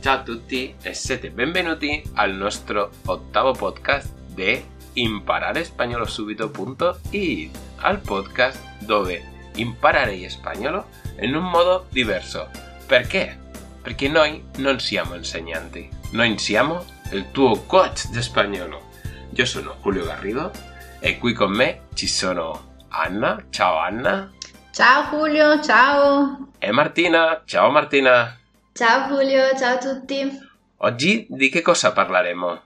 Ciao a tutti e siete benvenuti al nostro ottavo podcast di impararespagnolosubito.it, al podcast dove imparare spagnolo in un modo diverso. Perché? Perché noi non siamo insegnanti, noi siamo il tuo coach di spagnolo. Io sono Julio Garrido e qui con me ci sono Anna. Ciao Anna. Ciao Julio, ciao. E Martina. Ciao Martina. Ciao Julio, ciao a tutti. Oggi di che cosa parleremo?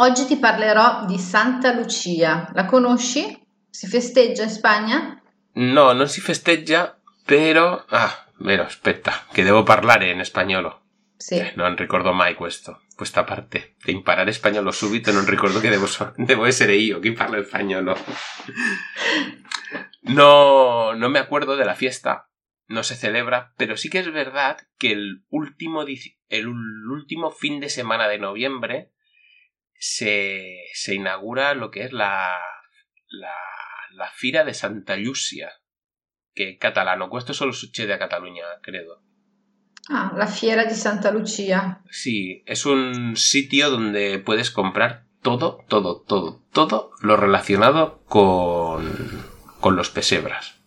Oggi ti parlerò di Santa Lucia. La conosci? Si festeggia in Spagna? No, non si festeggia, però... Ah, vero, aspetta, che devo parlare in spagnolo. Sì. Eh, non ricordo mai questo, questa parte. Di imparare spagnolo subito non ricordo che devo, so- devo essere io chi parla spagnolo. No, no me acuerdo de la fiesta, no se celebra, pero sí que es verdad que el último, el último fin de semana de noviembre se, se inaugura lo que es la, la, la Fira de Santa Lucia, que è catalano. Questo solo succede a Cataluña, credo. Ah, la fiera di Santa Lucia. Sí, es un sitio donde puedes comprar todo, todo, todo, todo lo relacionado con, con los pesebras.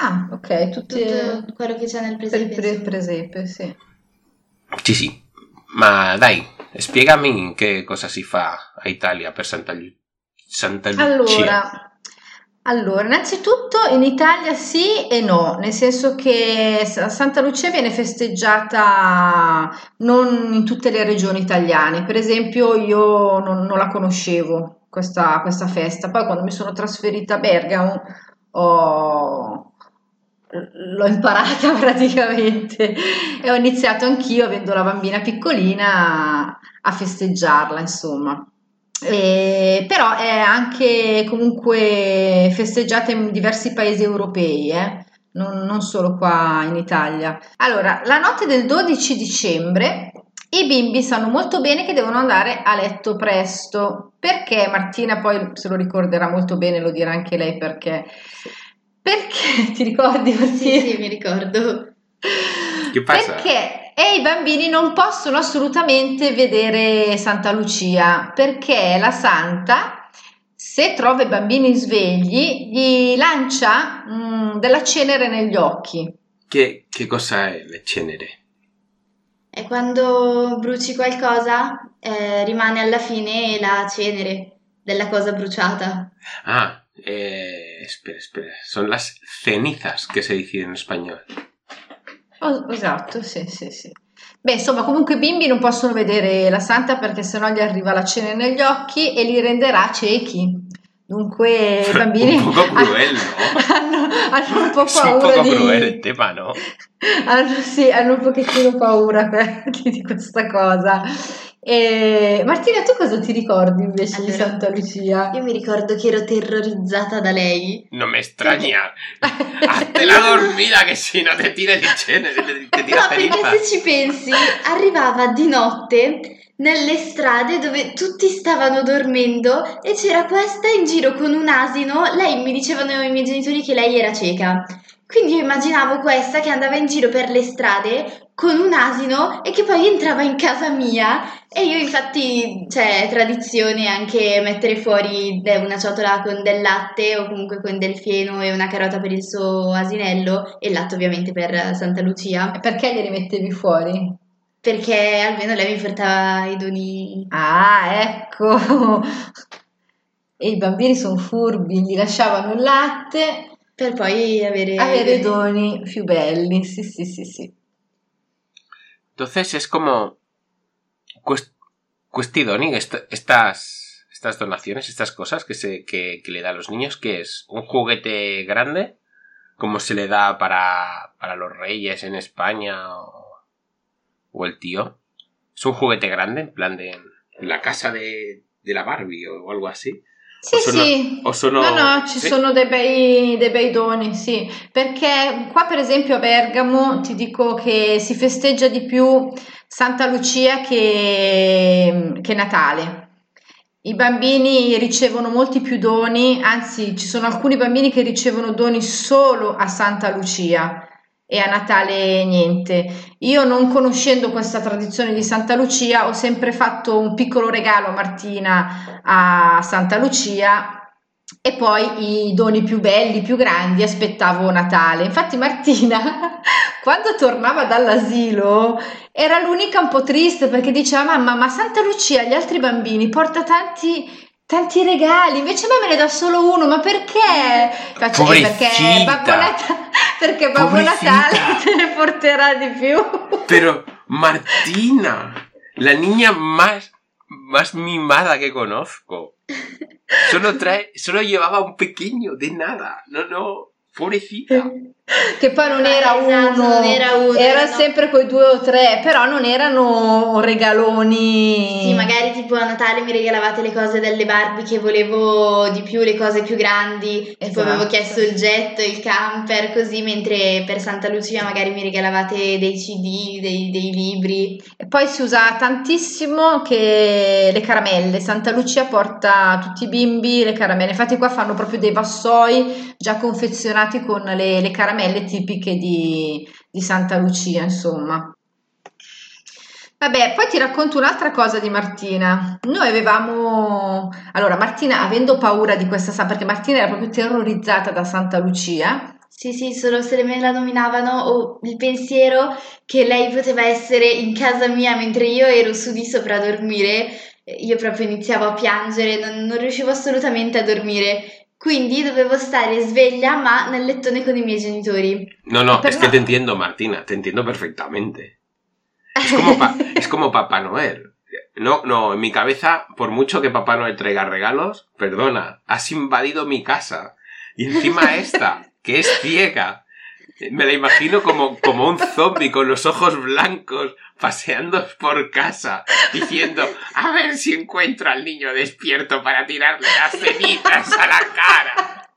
Ah, ok, tutte Tutto quello che c'è nel per il presepe. pre- presepe, sì. Sí, sí. Ma dai, spiegami che cosa si fa a Italia per Santa, Lu- Santa Lucia. Allora, allora, innanzitutto in Italia sì e no, nel senso che Santa Lucia viene festeggiata non in tutte le regioni italiane. Per esempio, io non, non la conoscevo questa, questa festa. Poi quando mi sono trasferita a Bergamo ho- l'ho imparata praticamente e ho iniziato anch'io, avendo la bambina piccolina, a festeggiarla, insomma. E- però è anche comunque festeggiata in diversi paesi europei, eh, Non, non solo qua in Italia. Allora, la notte del 12 dicembre i bimbi sanno molto bene che devono andare a letto presto. Perché Martina poi se lo ricorderà molto bene, lo dirà anche lei perché. Perché ti ricordi Martina? Sì, sì, mi ricordo. Che passa? Perché e i bambini non possono assolutamente vedere Santa Lucia perché la santa, se trova i bambini svegli, gli lancia mm, della cenere negli occhi. Che, che cosa è le cenere? E quando bruci qualcosa, eh, rimane alla fine la cenere della cosa bruciata. Ah, eh, espera, espera. Son las cenizas que se dice en español. Oh, esatto, sì, sì, sì. Beh, insomma, comunque i bimbi non possono vedere la santa perché sennò gli arriva la cenere negli occhi e li renderà ciechi. Dunque i bambini Un poco cruel, no? hanno, hanno un po' Es un paura poco di... cruel el tema, ¿no? Hanno, sì, hanno un pochettino paura di di questa cosa. E, Martina, tu cosa ti ricordi invece di Allora, Santa Lucia? Io mi ricordo che ero terrorizzata da lei. No me extraña. Hazte la dormida que si no te tira di cenere, te, te tira No, perché se ci pensi, arrivava di notte nelle strade dove tutti stavano dormendo e c'era questa in giro con un asino. Lei mi dicevano i miei genitori che lei era cieca. Quindi io immaginavo questa che andava in giro per le strade con un asino e che poi entrava in casa mia e io infatti c'è tradizione anche mettere fuori una ciotola con del latte o comunque con del fieno e una carota per il suo asinello e il latte ovviamente per Santa Lucia Perché glieli mettevi fuori? perché almeno lei mi portava i doni. Ah, ecco. E i bambini sono furbi, gli lasciavano il latte, Per poi avere, avere i doni più belli. Sì, sì, sì, sì. Entonces es como cuest- estas, estas donaciones, estas cosas que, se, que, le da a los niños, que es un juguete grande, como se le da para, para los reyes en España o, o el tío. Es un juguete grande, en plan de la casa de, de la Barbie o algo así. Sì, O sono- sì. o sono- No, no, ci sì? sono dei bei, dei bei doni, sì. Perché qua, per esempio, a Bergamo ti dico che si festeggia di più Santa Lucia che, che Natale. I bambini ricevono molti più doni, anzi, ci sono alcuni bambini che ricevono doni solo a Santa Lucia. E a Natale niente. Io non conoscendo questa tradizione di Santa Lucia ho sempre fatto un piccolo regalo a Martina a Santa Lucia e poi i doni più belli, più grandi aspettavo Natale. Infatti Martina quando tornava dall'asilo era l'unica un po' triste perché diceva mamma ma Santa Lucia gli altri bambini porta tanti tanti regali, invece a me me ne dà solo uno, ma perché? Faccio, perché Babbo, Natale, perché Babbo Natale te ne porterà di più. Pero Martina, la niña más, más mimada que conozco. Solo trae, solo llevaba un pequeño, de nada. No, no, pobrecita. Che poi non era, esatto, uno, non era uno, era erano... sempre quei due o tre, però non erano regaloni. Sì, magari tipo a Natale mi regalavate le cose delle Barbie che volevo di più, le cose più grandi, esatto. tipo avevo chiesto il jet, il camper, così, mentre per Santa Lucia magari mi regalavate dei CD, dei, dei libri. E poi si usa tantissimo che le caramelle, Santa Lucia porta a tutti i bimbi le caramelle, infatti qua fanno proprio dei vassoi già confezionati con le, le caramelle caramelle tipiche di, di Santa Lucia, insomma. Vabbè, poi ti racconto un'altra cosa di Martina. Noi avevamo... Allora, Martina, avendo paura di questa Santa, perché Martina era proprio terrorizzata da Santa Lucia. Sì, sì, solo se me la nominavano o il pensiero che lei poteva essere in casa mia mentre io ero su di sopra a dormire, io proprio iniziavo a piangere, non, non riuscivo assolutamente a dormire. Quindi dovevo stare sveglia ma nel lettone con i miei genitori. No, no, es que te entiendo, Martina, te entiendo perfectamente. Es como, pa es como Papá Noel. No, no, en mi cabeza, por mucho que Papá Noel traiga regalos, perdona, has invadido mi casa. Y encima esta, que es ciega, me la imagino como, como un zombie con los ojos blancos, paseando por casa, diciendo, a ver si encuentro al niño despierto para tirarle las cenizas a la cara.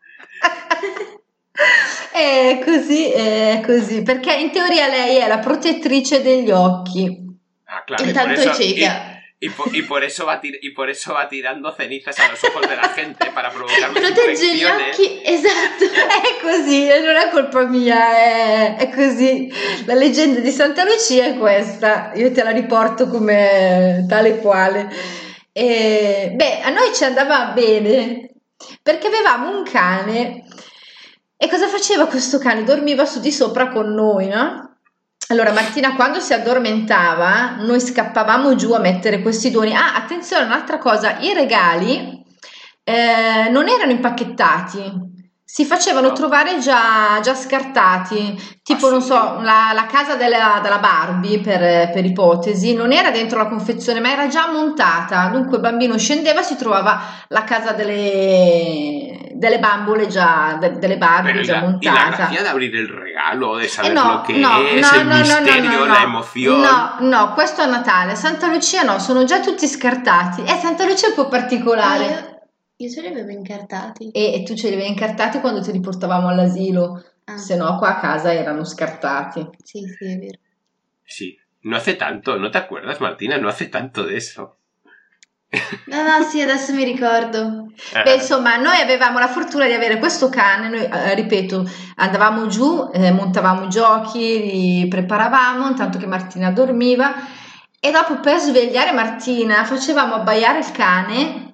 È così, è così, perché in teoria lei è la protettrice degli occhi. Ah, claro, Intanto è cieca. Y por, y por, eso va y por eso va tirando cenizas a los ojos de la gente para provocar Protegge gli occhi, esatto. È così, non è colpa mia, è, è, così. La leggenda di Santa Lucia è questa, io te la riporto come tale quale. E, beh, a noi ci andava bene perché avevamo un cane. E cosa faceva questo cane? Dormiva su di sopra con noi, no? Allora, Martina, quando si addormentava, noi scappavamo giù a mettere questi doni. Ah, attenzione, un'altra cosa, i regali eh, non erano impacchettati, si facevano no. trovare già, già, scartati, tipo, ah, non so, la, la casa della, della Barbie, per, per, ipotesi, non era dentro la confezione, ma era già montata. Dunque il bambino scendeva, si trovava la casa delle, delle bambole già, de, delle Barbie Pero già la, montata. ¿Y la de abrir el regalo, de saber eh no, che no, es, no, el no, misterio, no, la emozione? No, no, questo è Natale. Santa Lucia no, sono già tutti scartati. E Santa Lucia è un po' particolare. Io, io ce li avevo incartati. E, e, tu ce li avevi incartati quando te li portavamo all'asilo. Ah. Se no, qua a casa erano scartati. Sì, sì, è vero. Sì, no hace tanto, ¿no te acuerdas, Martina? No hace tanto de eso. No, no, sì, adesso mi ricordo. Eh. Beh, insomma, noi avevamo la fortuna di avere questo cane, noi, eh, ripeto, andavamo giù, eh, montavamo giochi, li preparavamo, intanto che Martina dormiva, e dopo per svegliare Martina facevamo abbaiare il cane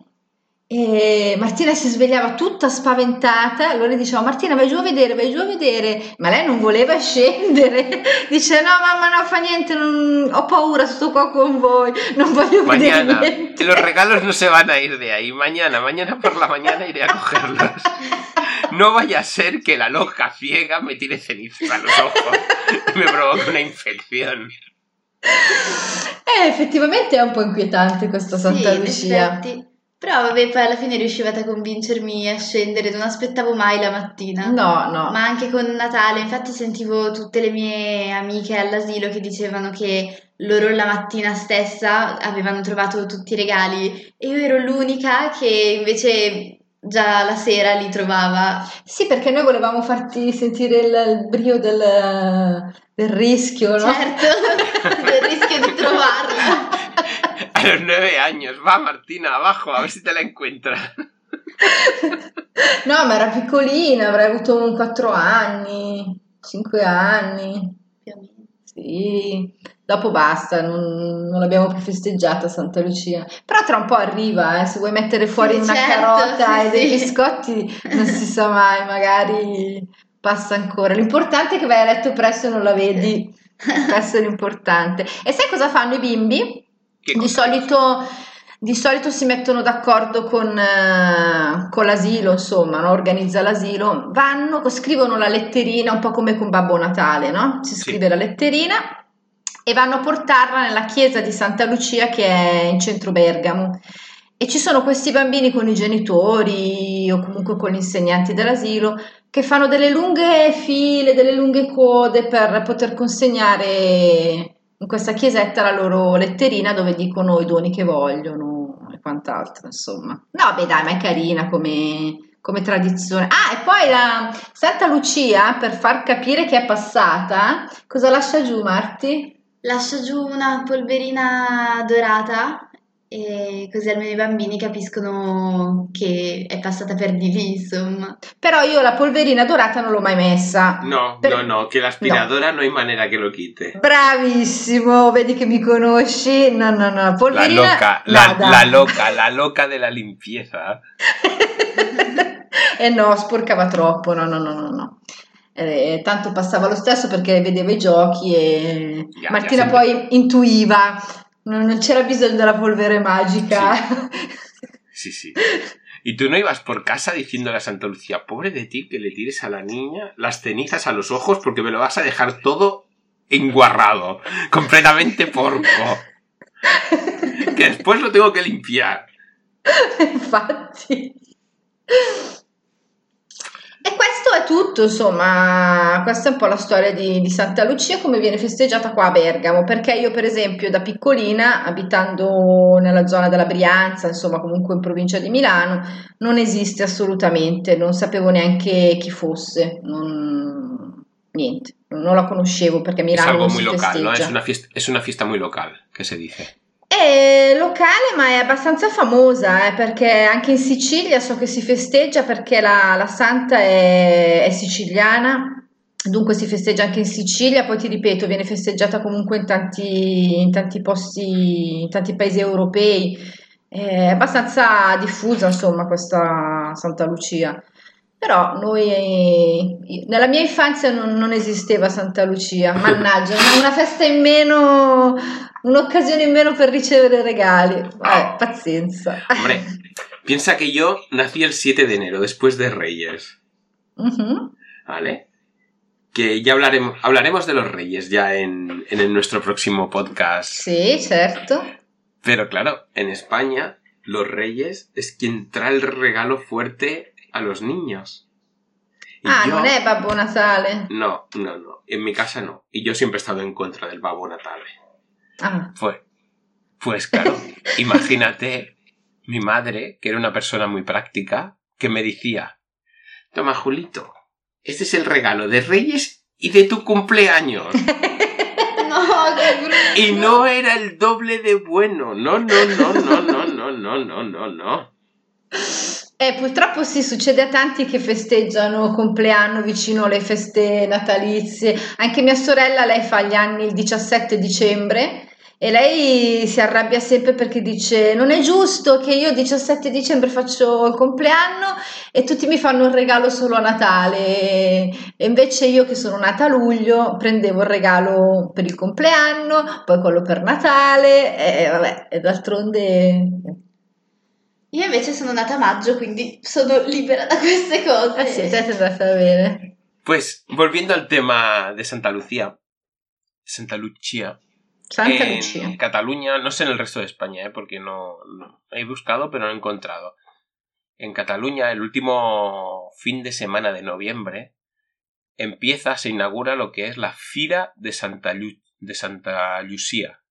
e Martina si svegliava tutta spaventata, allora diceva Martina vai giù a vedere, vai giù a vedere, ma lei non voleva scendere, dice no mamma no fa niente, non... ho paura, sto qua con voi, non voglio mañana, vedere niente. Los regalos no se van a ir de ahí, mañana, mañana por la mañana iré a cogerlos. No vaya a ser que la loca ciega me tire ceniza a los ojos y me provoque una infección. Eh, effettivamente è un po' inquietante questa Santa sì, Lucia. Effetti. Però vabbè, poi alla fine riuscivate a convincermi a scendere, non aspettavo mai la mattina. No, no. Ma anche con Natale, infatti sentivo tutte le mie amiche all'asilo che dicevano che loro la mattina stessa avevano trovato tutti i regali e io ero l'unica che invece già la sera li trovava. Sì, perché noi volevamo farti sentire il, il brio del, del rischio, no? Certo, del rischio di trovarla. A los nueve años, va Martina, abajo, a ver si te la encuentras. No, ma era piccolina, avrei avuto un quattro anni. Cinque anni. Sì, dopo basta, non, non l'abbiamo più festeggiata Santa Lucia. Però tra un po' arriva, eh, se vuoi mettere fuori Sì, una certo, carota sì, e dei biscotti, non si sa mai, magari passa ancora. L'importante è che vai a letto presto e non la vedi, questo è l'importante. E sai cosa fanno i bimbi? Di solito, di solito si mettono d'accordo con, eh, con l'asilo, insomma, no? organizza l'asilo, vanno, scrivono la letterina, un po' come con Babbo Natale, no? Si Sì. scrive la letterina e vanno a portarla nella chiesa di Santa Lucia che è in centro Bergamo. E ci sono questi bambini con i genitori o comunque con gli insegnanti dell'asilo che fanno delle lunghe file, delle lunghe code per poter consegnare in questa chiesetta la loro letterina dove dicono i doni che vogliono e quant'altro, insomma. No, beh, dai, ma è carina come, come tradizione. Ah, e poi la Santa Lucia, per far capire che è passata, cosa lascia giù, Marti? Lascio giù una polverina dorata e così almeno i bambini capiscono che è passata per di lì, insomma. Però io la polverina dorata non l'ho mai messa. No, Per- no, no, que la aspiradora no. hay manera que lo quite. Bravissimo, vedi che mi conosci. No, no, no, La polverina. loca, la, la loca, la loca de la limpieza. e no, sporcava troppo. No, no, no, no, no. Eh, tanto passava lo stesso perché vedeva i giochi e Ya, Martina ya, poi intuiva. Non, non c'era bisogno della polvere magica. Sí, sí. Y tú no ibas por casa diciéndole a Santa Lucía, pobre de ti que le tires a la niña las cenizas a los ojos porque me lo vas a dejar todo enguarrado, completamente porco. Que después lo tengo que limpiar. Infatti. E questo è tutto, insomma, questa è un po' la storia di, di Santa Lucia, come viene festeggiata qua a Bergamo, perché io per esempio da piccolina, abitando nella zona della Brianza, insomma comunque in provincia di Milano, non esiste assolutamente, non sapevo neanche chi fosse, non- niente, non la conoscevo perché Es Milano algo non muy si local, ¿no? Es una, fiesta, es una fiesta muy local, que se dice. È locale, ma è abbastanza famosa, eh, perché anche in Sicilia so che si festeggia perché la, la santa è, è siciliana, dunque si festeggia anche in Sicilia, poi ti ripeto, viene festeggiata comunque in tanti, in tanti posti, in tanti paesi europei, è abbastanza diffusa, insomma, questa Santa Lucia. Però noi, nella mia infanzia non, non esisteva Santa Lucia, mannaggia, una- festa in meno, un'occasione in meno per ricevere regali. Vabbè, pazienza. Hombre, piensa que yo nací el 7 de enero, después de Reyes, Mhm. ¿vale? Que ya hablaremos, hablaremos de los Reyes ya en, en nuestro próximo podcast. Sì, certo. Pero claro, en España, los Reyes es quien trae el regalo fuerte a los niños. Y Ah, yo- non è Babbo Natale. No, no, no. En mi casa no. Y yo siempre he estado en contra del pavo natale. Ah, Fue. Pues claro, imagínate mi madre, que era una persona muy práctica, que me decía, toma Julito, este es el regalo de Reyes y de tu cumpleaños. No, che brutto! Y no era el doble de bueno. No, no, no, no, no, no, no, no, no, no. Eh, purtroppo sì, succede a tanti che festeggiano compleanno vicino alle feste natalizie. Anche mia sorella, lei fa gli anni il 17 dicembre e lei si arrabbia sempre perché dice non è giusto che io il 17 dicembre faccio il compleanno e tutti mi fanno il regalo solo a Natale. E invece io che sono nata a luglio prendevo il regalo per il compleanno, poi quello per Natale e vabbè, d'altronde... Io invece sono nata a maggio, quindi sono libera da queste cose. Bene. Pues, volviendo al tema de Santa Lucía. Santa Lucía. Santa en Lucia. Cataluña, no sé en el resto de España, ¿eh? porque no, no- he buscado, pero no he encontrado. En Cataluña, el último fin de semana de noviembre, empieza, se inaugura lo que es la Fira de Santa, Lu- de Santa Lucía.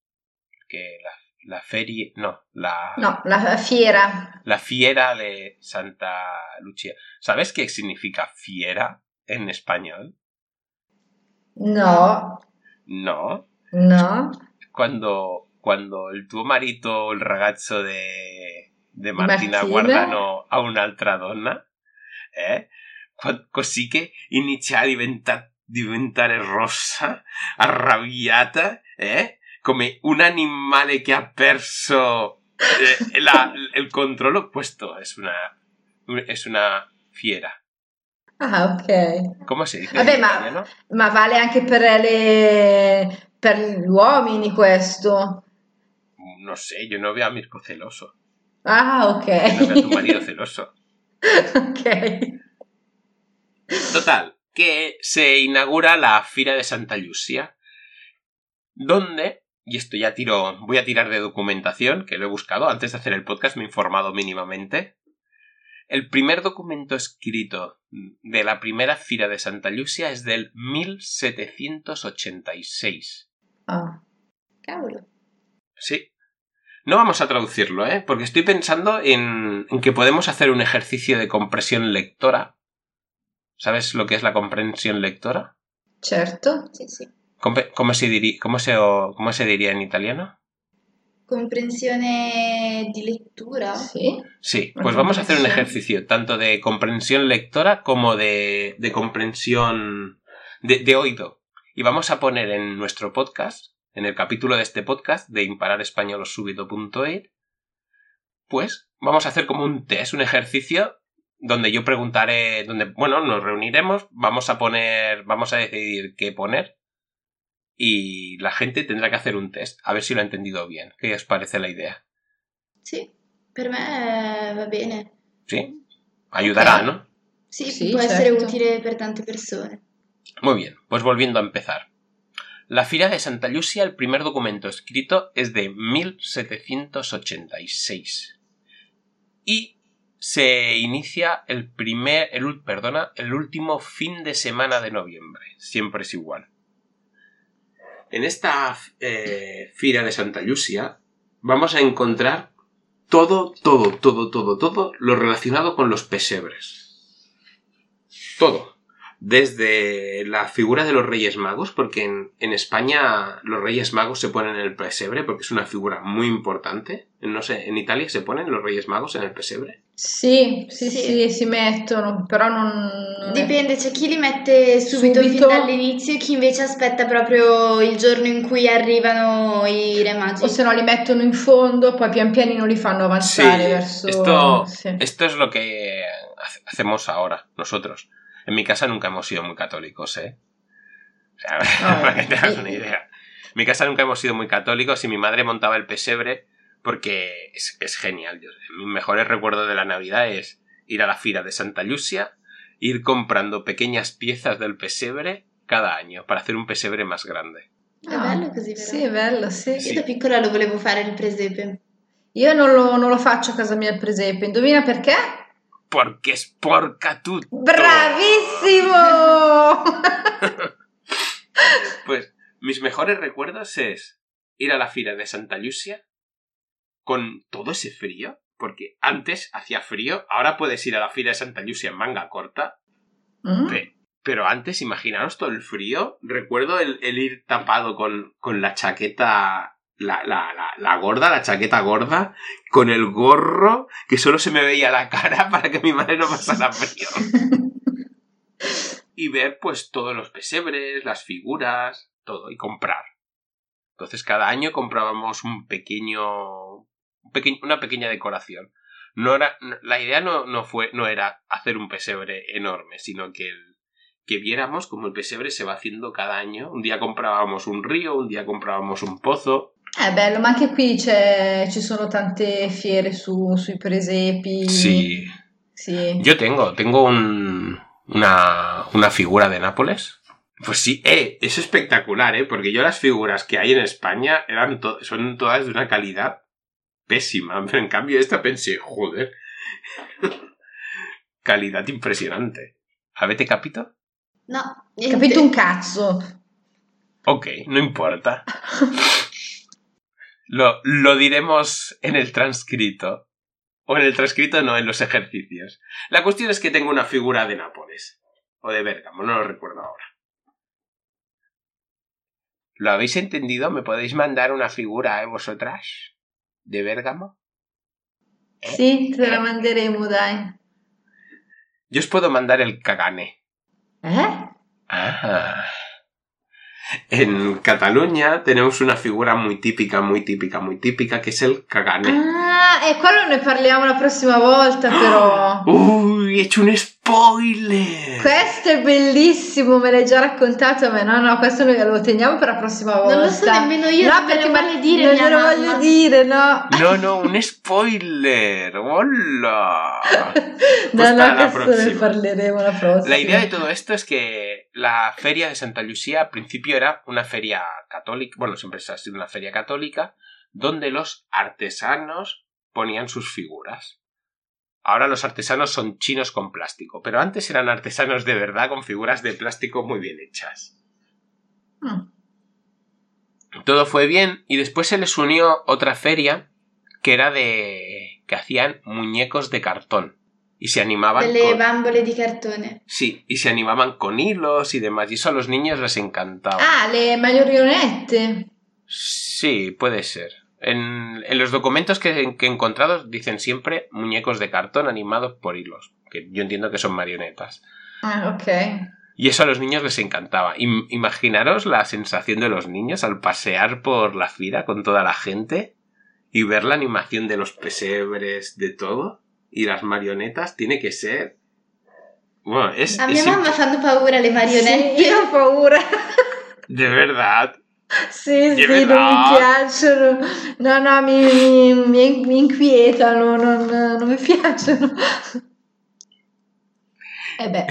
Que la, la feria, no, la, No, la fiera. la fiera de Santa Lucía. ¿Sabes qué significa fiera en español? No, No. no. Cuando, cuando il tuo marito, il ragazzo de, de Martina, Martina? guardano a un'altra donna, eh? Così che inizia a diventare diventare rossa, arrabbiata, eh? Come un animale che ha perso eh, la- il controllo. Questo es una, es una fiera. Ah, ok. ¿Cómo se dice? Vabbè, ma, italiano? ma vale anche per le, per gli uomini questo. No sé, yo no veo a Mirko celoso. Ah, ok. No veo a tu marido celoso. Ok. Total, que se inaugura la Fira de Santa Lucia, donde, y esto ya tiro, voy a tirar de documentación, que lo he buscado, antes de hacer el podcast me he informado mínimamente. El primer documento escrito de la primera Fira de Santa Lucia es del 1786. Ah. Cavolo. Sí. No vamos a traducirlo, ¿eh? Porque estoy pensando en, en que podemos hacer un ejercicio de comprensión lectora. ¿Sabes lo que es la comprensión lectora? Certo. Sì, sì. ¿Cómo se, diri- cómo, se, ¿Cómo se diría en italiano? Comprensione di lettura? Sì. Sí, Una pues vamos a hacer un comprensión. ejercicio tanto de comprensión lectora como de, de comprensión de, de oído. Y vamos a poner en nuestro podcast, en el capítulo de este podcast de impararespañolosubido.it, pues vamos a hacer como un test, un ejercicio donde yo preguntaré, donde, bueno, nos reuniremos, vamos a poner, vamos a decidir qué poner y la gente tendrá que hacer un test, a ver si lo ha entendido bien. ¿Qué os parece la idea? Sì, per me va bene. ¿Sí? Ayudará. ¿no? Sì, Sì, può essere certo. utile per tante persone. Muy bien, pues volviendo a empezar. La Fira de Santa Lucia, el primer documento escrito es de 1786. Y se inicia el primer, el, perdona, el último fin de semana de noviembre. Siempre es igual. En esta eh, Fira de Santa Lucia vamos a encontrar todo, todo, todo, todo, todo lo relacionado con los pesebres. Todo desde la figura de los Reyes Magos, porque en, España los Reyes Magos se ponen en el pesebre, porque es una figura muy importante. No sé, en Italia se ponen los Reyes Magos en el pesebre. Sì, sì, Sì. sì, si mettono, però non... Dipende, c'è chi li mette subito, Subito. fin dall'inizio e chi invece aspetta proprio il giorno in cui arrivano i re magi. O se no li mettono in fondo, poi pian pianino li fanno avanzare Sí, verso... esto- sì. Esto es lo que hace- hacemos ahora, nosotros. En mi casa nunca hemos sido muy católicos, ¿eh? O sea, Ah, para que te hagas una idea. En mi casa nunca hemos sido muy católicos y mi madre montaba el pesebre porque es, es genial. Mis mejores recuerdos de la Navidad es ir a la fila de Santa Lucia, ir comprando pequeñas piezas del pesebre cada año para hacer un pesebre más grande. È Ah, bello così, vero? Sì, è bello, sì. Io Sì. da piccola lo volevo fare il presepe. Io non lo, non lo faccio a casa mia il presepe. Indovina perché? Porque es porca tutto. Bravissimo! Pues mis mejores recuerdos es ir a la fila de Santa Lucia con todo ese frío, porque antes hacía frío, ahora puedes ir a la fila de Santa Lucia en manga corta, Mm? pe- pero antes imaginaros todo el frío, recuerdo el, el ir tapado con, con la chaqueta, la, la, la, la gorda, la chaqueta gorda, con el gorro, que solo se me veía la cara para que mi madre no pasara frío. y ver pues todos los pesebres, las figuras, todo, y comprar. Entonces cada año comprábamos un pequeño, peque- una pequeña decoración. No era, la idea no, no fue, no era hacer un pesebre enorme, sino que el- que viéramos cómo el pesebre se va haciendo cada año. Un día comprábamos un río, un día comprábamos un pozo. È bello, ma anche qui ci sono tante fiere su- sui presepi. Sí. Sì. Yo tengo, tengo un, una, una figura de Nápoles. Pues sí, eh, es espectacular, eh, porque yo las figuras que hay en España eran to- son todas de una calidad pésima, pero en cambio esta pensé, joder, calidad impresionante. ¿Avete capito? No, Hai capito un cazzo? Ok, no importa. Lo, lo diremos en el transcrito. O en el transcrito no, en los ejercicios. La cuestión es que tengo una figura de Nápoles. O de Bérgamo, no lo recuerdo ahora. ¿Lo habéis entendido? ¿Me podéis mandar una figura, eh, vosotras? ¿De Bérgamo? Sì, te la manderemo, dai. Yo os puedo mandar el Kagane. Eh? Ah. En Cataluña tenemos una figura muy típica, muy típica, muy típica, che è il cagane. Ah, e quello ne parliamo la prossima volta, però. Ui, c'è un spoiler! Questo è bellissimo, me l'hai già raccontato, ma no, no, questo noi lo teniamo per la prossima volta. Non lo so nemmeno io, no, non me perché lo ma- vuole dire non glielo voglio dire, no. No, no, un spoiler! Hola! no, no, la questo ne parleremo la prossima. La idea de todo esto es que la feria de Santa Lucía al principio era una feria católica, bueno, siempre ha sido una feria católica, donde los artesanos ponían sus figuras. Ahora los artesanos son chinos con plástico, pero antes eran artesanos de verdad con figuras de plástico muy bien hechas. Mm. Todo fue bien y después se les unió otra feria que era de... que hacían muñecos de cartón y se animaban Delle con... bambole di cartone. Sí, y se animaban con hilos y demás, y eso a los niños les encantaba. Ah, le marionette. Sí, puede ser. En, en los documentos que, que he encontrado dicen siempre muñecos de cartón animados por hilos, que yo entiendo que son marionetas. Ah, ok. Y eso a los niños les encantaba. Im- imaginaros la sensación de los niños al pasear por la fila con toda la gente y ver la animación de los pesebres, de todo, y las marionetas, tiene que ser... Bueno, es... A es mamma imp- fanno paura io ho paura. De verdad. Sì, Di sì, non mi piacciono. No, no, mi, mi, mi- mi inquietano, non, non mi piacciono. E beh,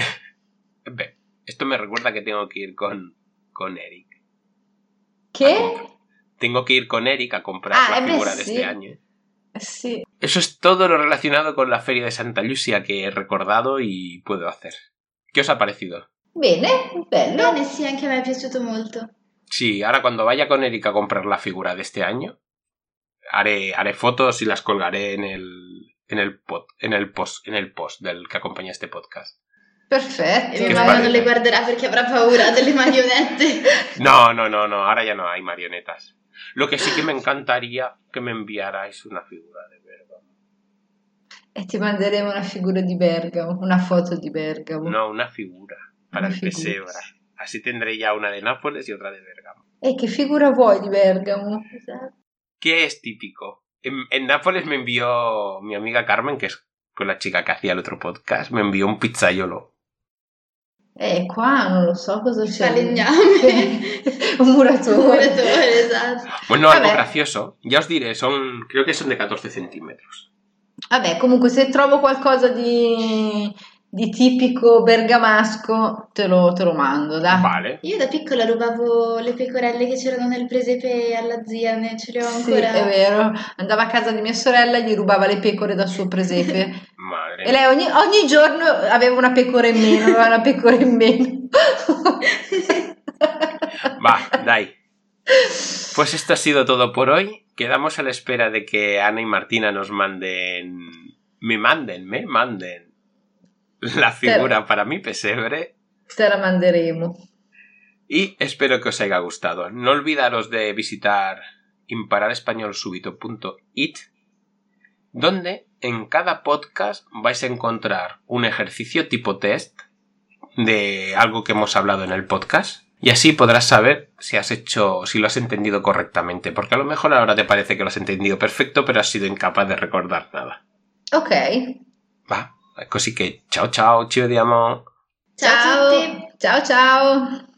Ve, Esto me recuerda que tengo que ir con, con Eric. che? Tengo que ir con Eric a comprar Ah, la eh beh, figura de sí. este año. Sì. Eso es todo lo relacionado con la feria de Santa Lucia que he recordado y puedo hacer. ¿Qué os ha parecido? Bene, bello. Bene, sì, anche a me è piaciuto molto. Sí, ahora cuando vaya con Eric a comprar la figura de este año, haré, haré fotos y las colgaré en el, en el, pod- en el post, en el post del que acompaña este podcast. Perfetto. mia Che mamma non le guarderà perché avrà paura delle marionette. No, no, no, no, ahora ya no hay marionetas. Lo que sí que me encantaría que me enviarais una figura de Bergamo. E ti manderemo una figura di Bergamo, una foto di Bergamo. No, una figura para Una el figura. pesebre. Así tendré ya una de Nápoles y otra de Bergamo. E che figura vuoi di Bergamo? ¿Qué es típico? En, en Nápoles me envió mi amiga Carmen, que es con la chica que hacía el otro podcast, me envió un pizzaiolo. Eh, qua non lo so cosa c'è. Falegname. Un muratore. Muratore, esatto. Bueno, algo gracioso. Ya os diré, son, creo que son de 14 centímetros. Vabbè, comunque se trovo qualcosa di, di tipico bergamasco te lo, te lo mando, dai. Vale. Io da piccola rubavo le pecorelle che c'erano nel presepe alla zia, ne ce le ho Sì, ancora. è vero. Andava a casa di mia sorella e gli rubava le pecore dal suo presepe. Madre e lei ogni, ogni giorno aveva una pecora in meno, aveva una pecora in meno. Va, dai. Pues esto ha sido todo por hoy. Quedamos a la espera de que Ana y Martina nos manden. Me manden, me manden. La figura para mi pesebre. Te la manderemo. Y espero que os haya gustado. No olvidaros de visitar impararespañolsúbito.it, donde en cada podcast vais a encontrar un ejercicio tipo test de algo que hemos hablado en el podcast. Y así podrás saber si has hecho, si lo has entendido correctamente, porque a lo mejor ahora te parece que lo has entendido perfecto, pero has sido incapaz de recordar nada. Ok. Va, così che ciao ciao, ci vediamo. Ciao a tutti. Ciao ciao.